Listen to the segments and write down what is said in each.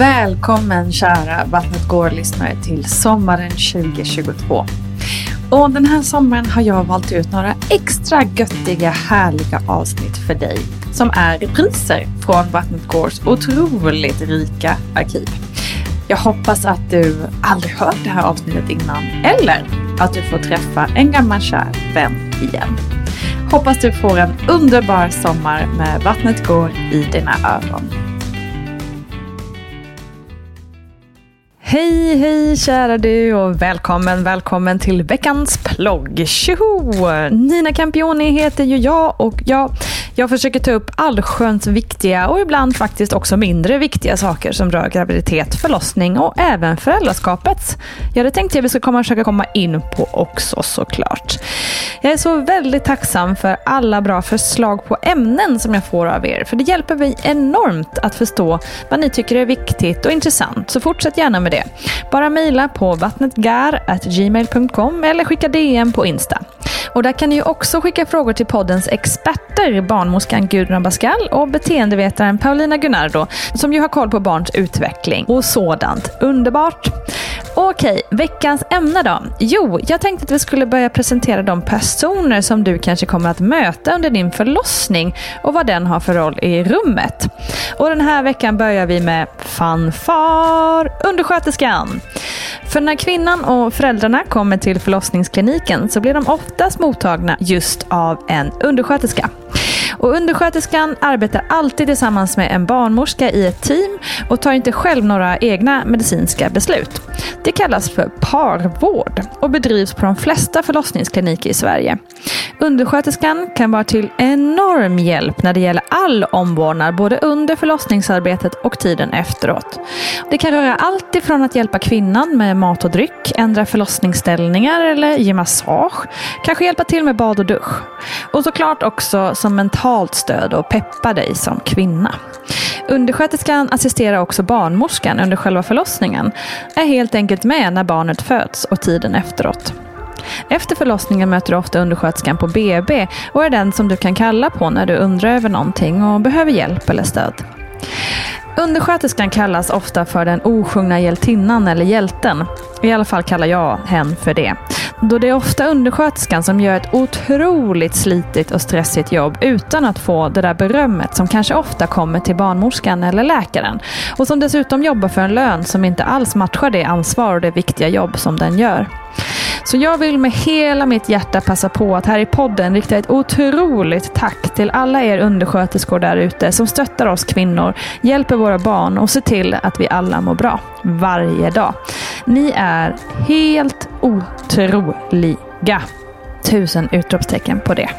Välkommen kära Vattnet går-lyssnare till sommaren 2022. Och den här sommaren har jag valt ut några extra göttiga, härliga avsnitt för dig som är repriser från Vattnet Gårds otroligt rika arkiv. Jag hoppas att du aldrig hört det här avsnittet innan eller att du får träffa en gammal kär vän igen. Hoppas du får en underbar sommar med Vattnet går i dina öron. Hej, hej kära du och välkommen, välkommen till veckans plogg. Tjoho! Nina Campioni heter ju jag och jag, jag försöker ta upp allsköns viktiga och ibland faktiskt också mindre viktiga saker som rör graviditet, förlossning och även föräldraskapet. Ja, det tänkte jag vi ska komma, försöka komma in på också såklart. Jag är så väldigt tacksam för alla bra förslag på ämnen som jag får av er, för det hjälper mig enormt att förstå vad ni tycker är viktigt och intressant, så fortsätt gärna med det. Bara mejla på vattnetgar.gmail.com eller skicka DM på Insta. Och där kan ni ju också skicka frågor till poddens experter, barnmorskan Gudrun Abascal och beteendevetaren Paulina Gunnardo, som ju har koll på barns utveckling och sådant. Underbart! Okej, veckans ämne då? Jo, jag tänkte att vi skulle börja presentera de personer som du kanske kommer att möta under din förlossning och vad den har för roll i rummet. Och den här veckan börjar vi med fanfar, undersköterskan. För när kvinnan och föräldrarna kommer till förlossningskliniken så blir de oftast mottagna just av en undersköterska. Och undersköterskan arbetar alltid tillsammans med en barnmorska i ett team och tar inte själv några egna medicinska beslut. Det kallas för parvård och bedrivs på de flesta förlossningskliniker i Sverige. Undersköterskan kan vara till enorm hjälp när det gäller all omvårdnad både under förlossningsarbetet och tiden efteråt. Det kan röra allt ifrån att hjälpa kvinnan med mat och dryck, ändra förlossningsställningar eller ge massage, kanske hjälpa till med bad och dusch. Och såklart också som mental mentalt stöd och peppa dig som kvinna. Undersköterskan assisterar också barnmorskan under själva förlossningen, är helt enkelt med när barnet föds och tiden efteråt. Efter förlossningen möter du ofta undersköterskan på BB och är den som du kan kalla på när du undrar över någonting och behöver hjälp eller stöd. Undersköterskan kallas ofta för den osjungna hjältinnan eller hjälten. I alla fall kallar jag hen för det. Då det är ofta undersköterskan som gör ett otroligt slitigt och stressigt jobb utan att få det där berömmet som kanske ofta kommer till barnmorskan eller läkaren. Och som dessutom jobbar för en lön som inte alls matchar det ansvar och det viktiga jobb som den gör. Så jag vill med hela mitt hjärta passa på att här i podden rikta ett otroligt tack till alla er undersköterskor där ute som stöttar oss kvinnor, hjälper våra barn och ser till att vi alla mår bra. Varje dag. Ni är helt otroliga. Tusen utropstecken på det.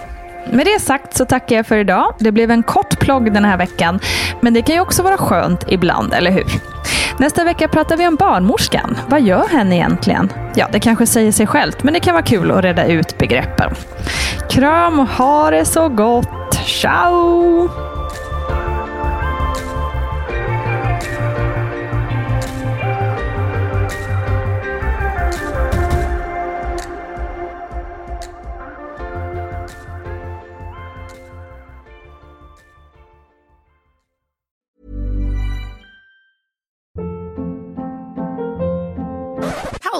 Med det sagt så tackar jag för idag. Det blev en kort plogg den här veckan, men det kan ju också vara skönt ibland, eller hur? Nästa vecka pratar vi om barnmorskan. Vad gör henne egentligen? Ja, det kanske säger sig självt, men det kan vara kul att reda ut begreppen. Kram och ha det så gott. Ciao!